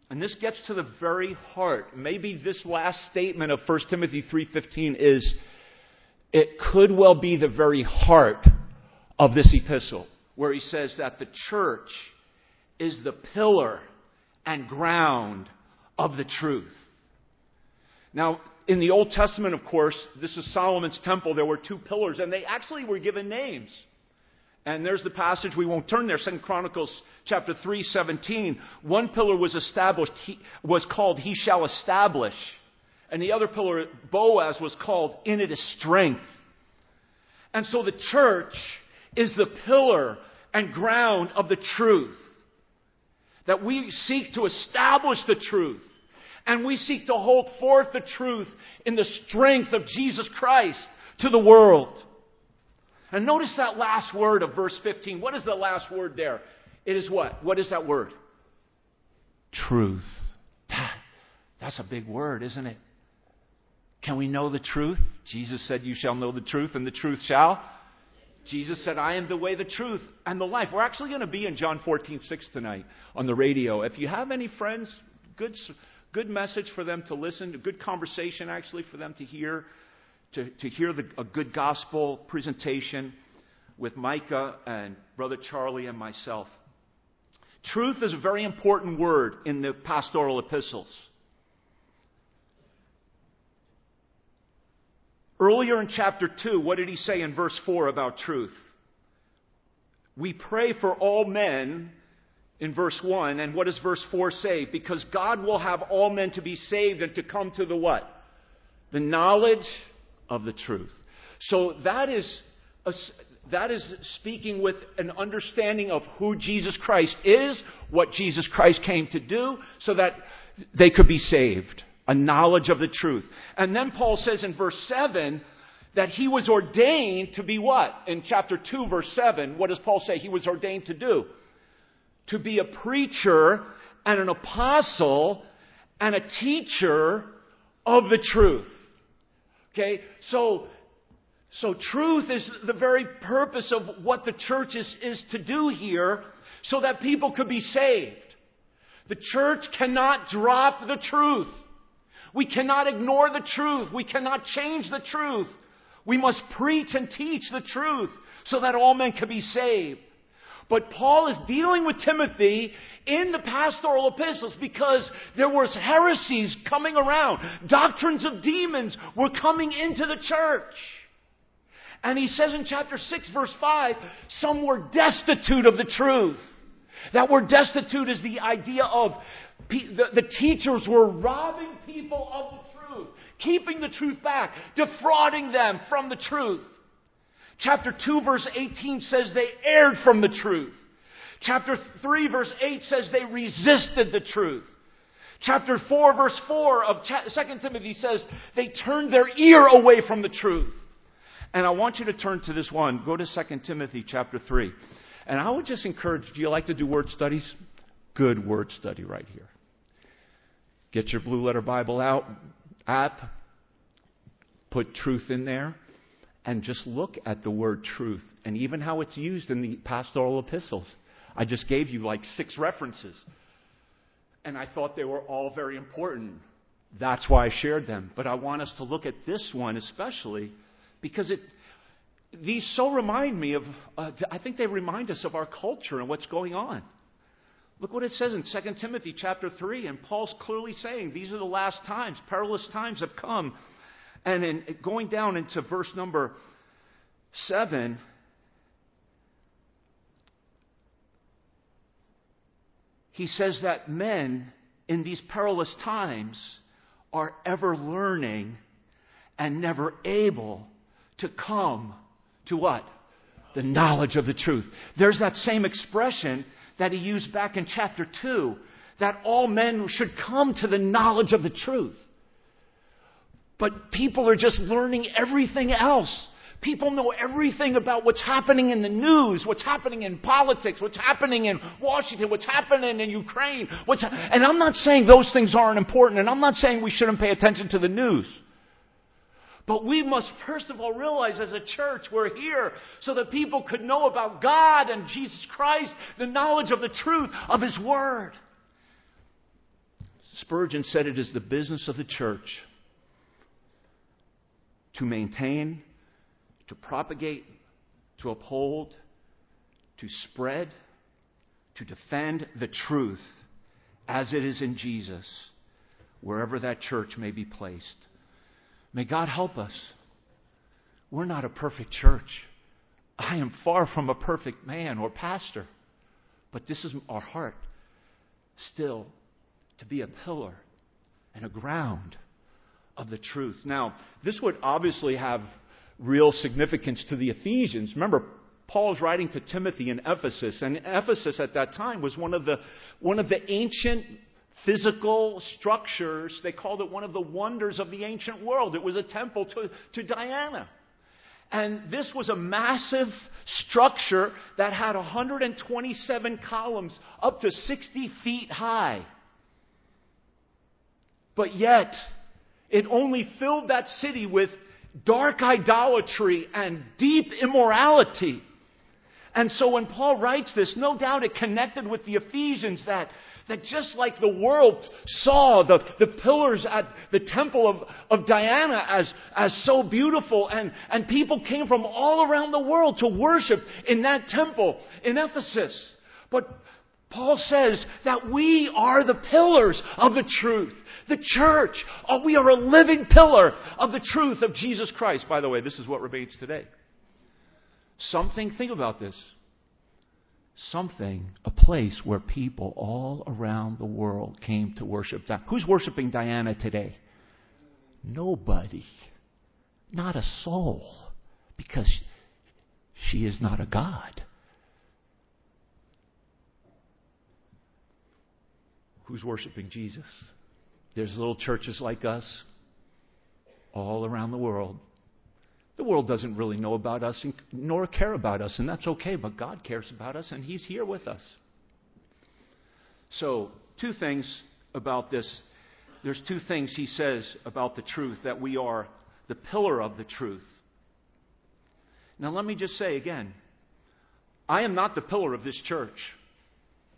And this gets to the very heart. Maybe this last statement of 1 Timothy 3:15 is it could well be the very heart of this epistle where he says that the church is the pillar and ground of the truth. Now, in the Old Testament, of course, this is Solomon's temple. There were two pillars, and they actually were given names. And there's the passage we won't turn there. Second Chronicles chapter 3, 17. One pillar was established, he, was called He Shall Establish. And the other pillar, Boaz, was called In It Is Strength. And so the church is the pillar and ground of the truth. That we seek to establish the truth. And we seek to hold forth the truth in the strength of Jesus Christ to the world. And notice that last word of verse 15. What is the last word there? It is what? What is that word? Truth. That, that's a big word, isn't it? Can we know the truth? Jesus said, You shall know the truth, and the truth shall. Jesus said, I am the way, the truth, and the life. We're actually going to be in John 14, 6 tonight on the radio. If you have any friends, good, good message for them to listen, a good conversation actually for them to hear to, to hear the, a good gospel presentation with Micah and Brother Charlie and myself. Truth is a very important word in the pastoral epistles. Earlier in chapter 2, what did he say in verse 4 about truth? We pray for all men in verse 1, and what does verse 4 say? Because God will have all men to be saved and to come to the what? The knowledge of the truth. So that is, a, that is speaking with an understanding of who Jesus Christ is, what Jesus Christ came to do, so that they could be saved. A knowledge of the truth. And then Paul says in verse 7 that he was ordained to be what? In chapter 2, verse 7, what does Paul say he was ordained to do? To be a preacher and an apostle and a teacher of the truth. Okay? So, so truth is the very purpose of what the church is, is to do here so that people could be saved. The church cannot drop the truth. We cannot ignore the truth. We cannot change the truth. We must preach and teach the truth so that all men can be saved. But Paul is dealing with Timothy in the pastoral epistles because there was heresies coming around. Doctrines of demons were coming into the church. And he says in chapter 6 verse 5, some were destitute of the truth. That word destitute is the idea of the, the teachers were robbing people of the truth, keeping the truth back, defrauding them from the truth. Chapter 2 verse 18 says they erred from the truth. Chapter 3 verse 8 says they resisted the truth. Chapter 4 verse 4 of 2 Timothy says they turned their ear away from the truth. And I want you to turn to this one. Go to 2 Timothy chapter 3. And I would just encourage, do you like to do word studies? Good word study right here. Get your blue letter Bible out, app, put truth in there, and just look at the word truth and even how it's used in the pastoral epistles. I just gave you like six references. And I thought they were all very important. That's why I shared them. But I want us to look at this one especially because it, these so remind me of, uh, I think they remind us of our culture and what's going on. Look what it says in 2 Timothy chapter 3, and Paul's clearly saying these are the last times. Perilous times have come. And in going down into verse number 7, he says that men in these perilous times are ever learning and never able to come to what? The knowledge of the truth. There's that same expression that he used back in chapter 2 that all men should come to the knowledge of the truth. But people are just learning everything else. People know everything about what's happening in the news, what's happening in politics, what's happening in Washington, what's happening in Ukraine. What's, and I'm not saying those things aren't important, and I'm not saying we shouldn't pay attention to the news. But we must first of all realize as a church we're here so that people could know about God and Jesus Christ, the knowledge of the truth of His Word. Spurgeon said it is the business of the church to maintain, to propagate, to uphold, to spread, to defend the truth as it is in Jesus, wherever that church may be placed. May God help us. We're not a perfect church. I am far from a perfect man or pastor. But this is our heart still to be a pillar and a ground of the truth. Now, this would obviously have real significance to the Ephesians. Remember, Paul's writing to Timothy in Ephesus, and Ephesus at that time was one of the, one of the ancient physical structures. They called it one of the wonders of the ancient world. It was a temple to, to Diana. And this was a massive structure that had 127 columns up to 60 feet high. But yet, it only filled that city with dark idolatry and deep immorality. And so when Paul writes this, no doubt it connected with the Ephesians that that just like the world saw the, the pillars at the temple of, of Diana as, as so beautiful, and, and people came from all around the world to worship in that temple in Ephesus. But Paul says that we are the pillars of the truth. The church, oh, we are a living pillar of the truth of Jesus Christ. By the way, this is what remains today. Something, think about this something, a place where people all around the world came to worship. Who's worshiping Diana today? Nobody. Not a soul. Because she is not a God. Who's worshiping Jesus? There's little churches like us all around the world the world doesn't really know about us nor care about us, and that's okay, but God cares about us, and He's here with us. So, two things about this. There's two things He says about the truth that we are the pillar of the truth. Now, let me just say again I am not the pillar of this church.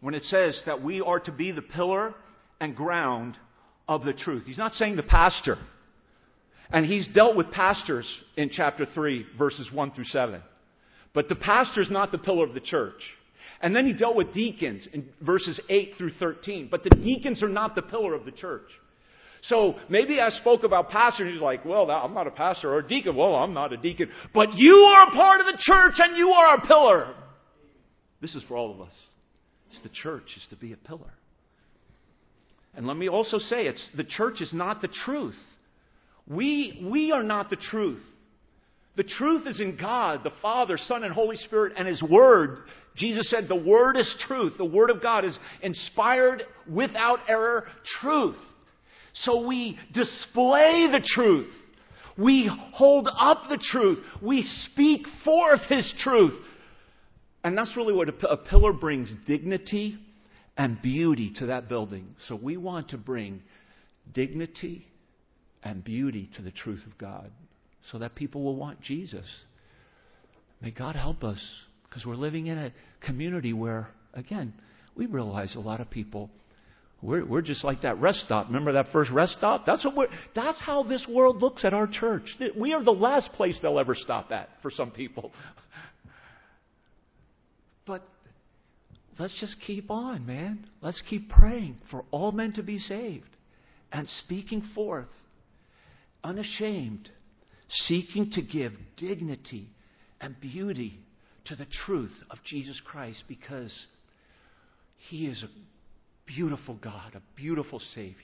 When it says that we are to be the pillar and ground of the truth, He's not saying the pastor. And he's dealt with pastors in chapter 3, verses 1 through 7. But the pastor's not the pillar of the church. And then he dealt with deacons in verses 8 through 13. But the deacons are not the pillar of the church. So maybe I spoke about pastors, and he's like, well, I'm not a pastor or a deacon. Well, I'm not a deacon. But you are a part of the church and you are a pillar. This is for all of us. It's the church is to be a pillar. And let me also say, it's the church is not the truth. We, we are not the truth. The truth is in God, the Father, Son, and Holy Spirit, and His Word. Jesus said, The Word is truth. The Word of God is inspired, without error, truth. So we display the truth. We hold up the truth. We speak forth His truth. And that's really what a, a pillar brings dignity and beauty to that building. So we want to bring dignity and beauty to the truth of God so that people will want Jesus. May God help us because we're living in a community where, again, we realize a lot of people. We're, we're just like that rest stop. Remember that first rest stop? That's what we're, that's how this world looks at our church. We are the last place they'll ever stop at for some people. But let's just keep on, man. Let's keep praying for all men to be saved and speaking forth unashamed, seeking to give dignity and beauty to the truth of Jesus Christ because He is a beautiful God, a beautiful Savior.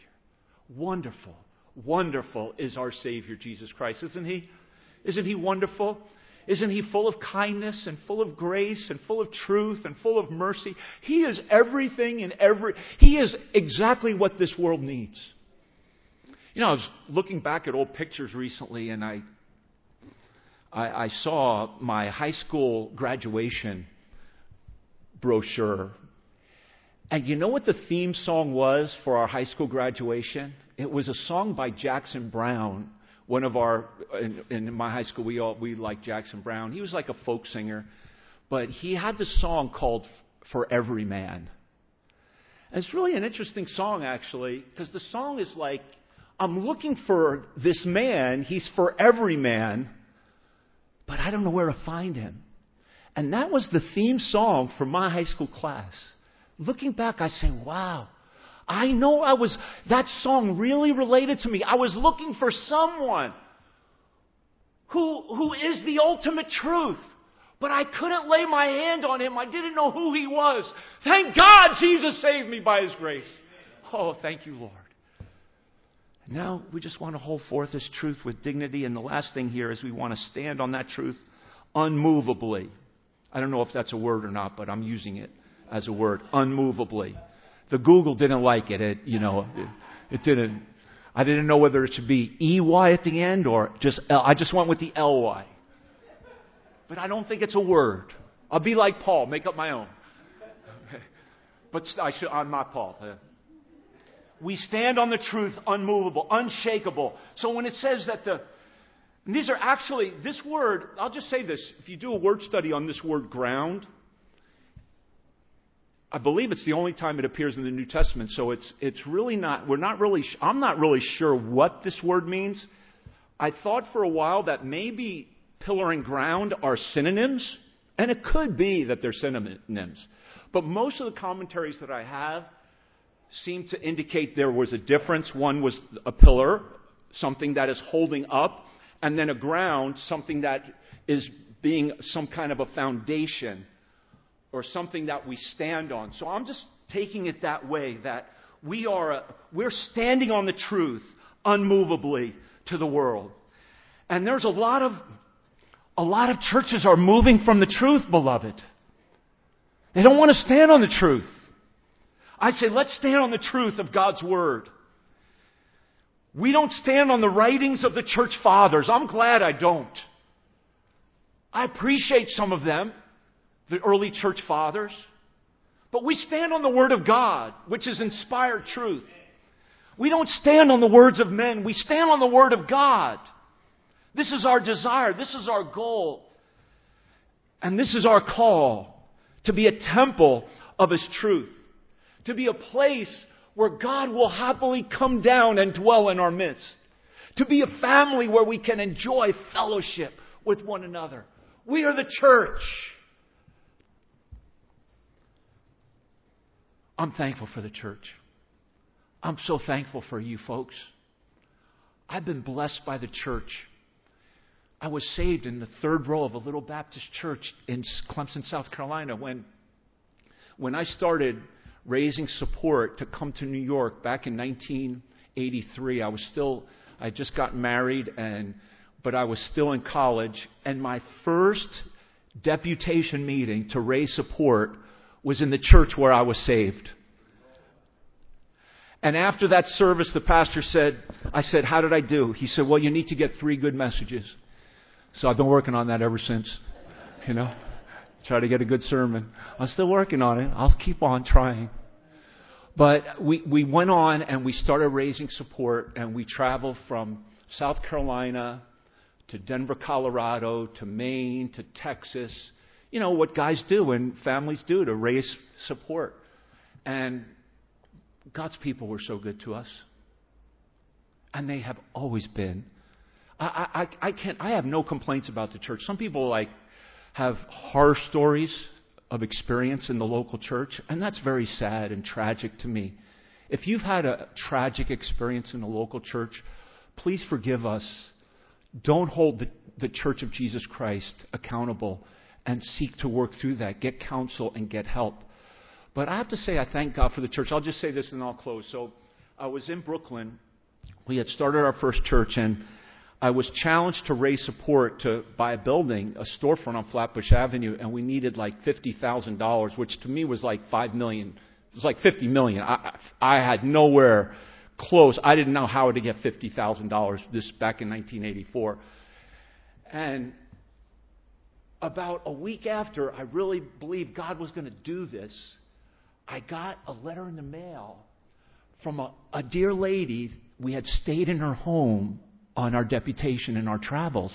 Wonderful, wonderful is our Savior, Jesus Christ, isn't He? Isn't He wonderful? Isn't He full of kindness and full of grace and full of truth and full of mercy? He is everything and every, He is exactly what this world needs. You know, I was looking back at old pictures recently, and I, I, I saw my high school graduation brochure. And you know what the theme song was for our high school graduation? It was a song by Jackson Browne. One of our in, in my high school, we all we liked Jackson Browne. He was like a folk singer, but he had this song called "For Every Man." And it's really an interesting song, actually, because the song is like, I'm looking for this man. He's for every man, but I don't know where to find him. And that was the theme song for my high school class. Looking back, I say, wow. I know I was, that song really related to me. I was looking for someone who, who is the ultimate truth. But I couldn't lay my hand on him. I didn't know who he was. Thank God Jesus saved me by his grace. Oh, thank you, Lord. Now we just want to hold forth this truth with dignity. And the last thing here is we want to stand on that truth unmovably. I don't know if that's a word or not, but I'm using it as a word, unmovably. The Google didn't like it. It, you know, it, it didn't. I didn't know whether it should be EY at the end or just L. I just went with the LY but I don't think it's a word. I'll be like Paul, make up my own. But I should, I'm not Paul. We stand on the truth, unmovable, unshakable. So when it says that the, these are actually, this word, I'll just say this. If you do a word study on this word ground, I believe it's the only time it appears in the New Testament, so it's, it's really not, we're not really, I'm not really sure what this word means. I thought for a while that maybe pillar and ground are synonyms, and it could be that they're synonyms. But most of the commentaries that I have seem to indicate there was a difference. One was a pillar, something that is holding up, and then a ground, something that is being some kind of a foundation or something that we stand on. So I'm just taking it that way that we are a, we're standing on the truth unmovably to the world. And there's a lot of a lot of churches are moving from the truth, beloved. They don't want to stand on the truth. I say, let's stand on the truth of God's Word. We don't stand on the writings of the church fathers. I'm glad I don't. I appreciate some of them, the early church fathers. But we stand on the Word of God, which is inspired truth. We don't stand on the words of men. We stand on the Word of God. This is our desire. This is our goal. And this is our call to be a temple of His truth, to be a place where God will happily come down and dwell in our midst, to be a family where we can enjoy fellowship with one another. We are the church. I'm thankful for the church. I'm so thankful for you folks. I've been blessed by the church. I was saved in the third row of a little Baptist church in Clemson, South Carolina when, when I started raising support to come to New York back in 1983. I was still, I just got married and, but I was still in college and my first deputation meeting to raise support was in the church where I was saved. And after that service, the pastor said, I said, How did I do? He said, Well, you need to get three good messages. So I've been working on that ever since. You know, try to get a good sermon. I'm still working on it. I'll keep on trying. But we, we went on and we started raising support and we traveled from South Carolina to Denver, Colorado to Maine to Texas. You know, what guys do and families do to raise support. And God's people were so good to us. And they have always been I, I, I can't. I have no complaints about the church. Some people like have horror stories of experience in the local church, and that's very sad and tragic to me. If you've had a tragic experience in the local church, please forgive us. Don't hold the, the Church of Jesus Christ accountable and seek to work through that. Get counsel and get help. But I have to say, I thank God for the church. I'll just say this and I'll close. So I was in Brooklyn. We had started our first church, and I was challenged to raise support to buy a building, a storefront on Flatbush Avenue, and we needed like fifty thousand dollars, which to me was like five million. It was like fifty million. I, I had nowhere close. I didn't know how to get $50,000 this back in 1984. And about a week after I really believed God was going to do this, I got a letter in the mail from a, a dear lady. We had stayed in her home on our deputation and our travels.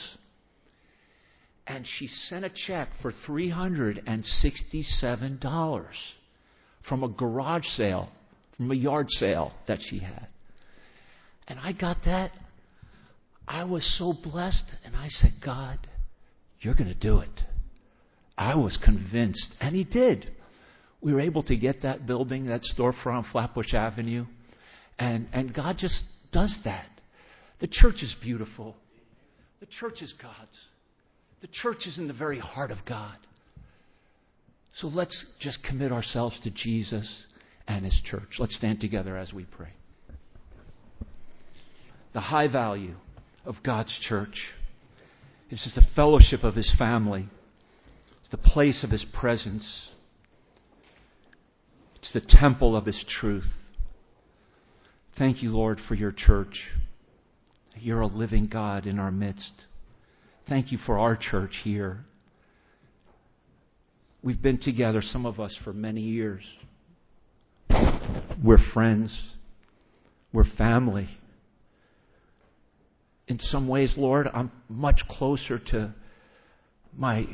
And she sent a check for $367 from a garage sale, from a yard sale that she had. And I got that. I was so blessed. And I said, God, you're going to do it. I was convinced. And He did. We were able to get that building, that storefront on Flatbush Avenue. And, and God just does that. The church is beautiful. The church is God's. The church is in the very heart of God. So let's just commit ourselves to Jesus and His church. Let's stand together as we pray. The high value of God's church is just the fellowship of His family, it's the place of His presence, it's the temple of His truth. Thank you, Lord, for your church. You're a living God in our midst. Thank you for our church here. We've been together, some of us, for many years. We're friends. We're family. In some ways, Lord, I'm much closer to my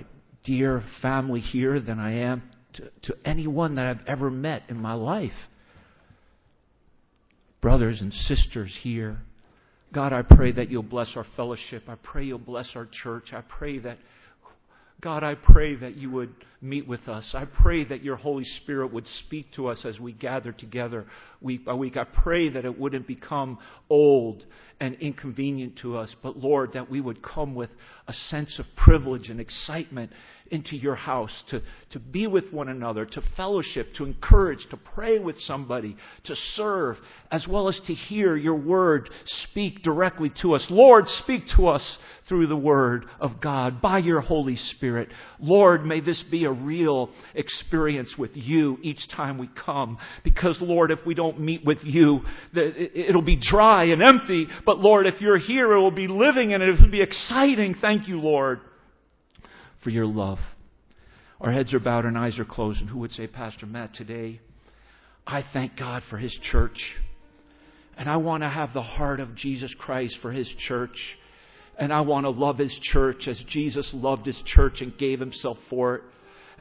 dear family here than I am to, to anyone that I've ever met in my life. Brothers and sisters here. God, I pray that you'll bless our fellowship. I pray you'll bless our church. I pray that, God, I pray that you would meet with us. I pray that your Holy Spirit would speak to us as we gather together week by week. I pray that it wouldn't become old and inconvenient to us, but Lord, that we would come with a sense of privilege and excitement into your house to, to be with one another, to fellowship, to encourage, to pray with somebody, to serve, as well as to hear your word speak directly to us. Lord, speak to us through the word of God by your Holy Spirit. Lord, may this be a real experience with you each time we come. Because, Lord, if we don't meet with you, it'll be dry and empty. But, Lord, if you're here, it will be living and it will be exciting. Thank you, Lord for your love. Our heads are bowed and eyes are closed. And who would say, Pastor Matt, today I thank God for His church. And I want to have the heart of Jesus Christ for His church. And I want to love His church as Jesus loved His church and gave Himself for it.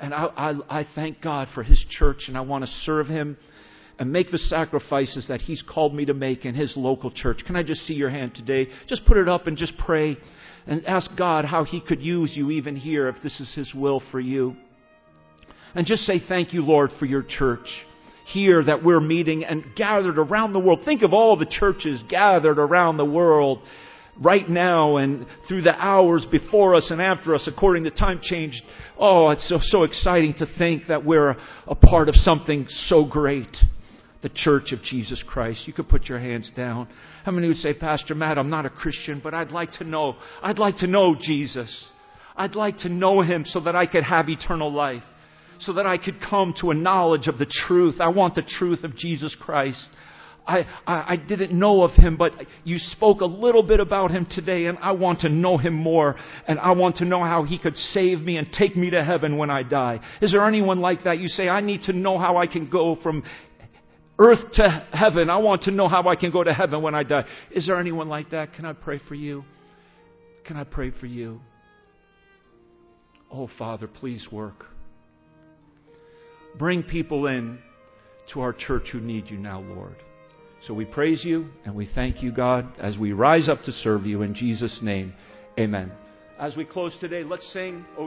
And I, I, I thank God for His church and I want to serve Him and make the sacrifices that He's called me to make in His local church. Can I just see your hand today? Just put it up and just pray and ask God how He could use you even here if this is His will for you. And just say, Thank you, Lord, for your church here that we're meeting and gathered around the world. Think of all the churches gathered around the world right now and through the hours before us and after us according to time change. Oh, it's so, so exciting to think that we're a part of something so great the church of Jesus Christ. You could put your hands down. How many would say, Pastor Matt, I'm not a Christian, but I'd like to know. I'd like to know Jesus. I'd like to know Him so that I could have eternal life, so that I could come to a knowledge of the truth. I want the truth of Jesus Christ. I, I, I, didn't know of him, but you spoke a little bit about him today, and I want to know him more, and I want to know how he could save me and take me to heaven when I die. Is there anyone like that? You say, I need to know how I can go from earth to heaven. I want to know how I can go to heaven when I die. Is there anyone like that? Can I pray for you? Can I pray for you? Oh, Father, please work. Bring people in to our church who need you now, Lord. So we praise you and we thank you, God, as we rise up to serve you in Jesus' name. Amen. As we close today, let's sing.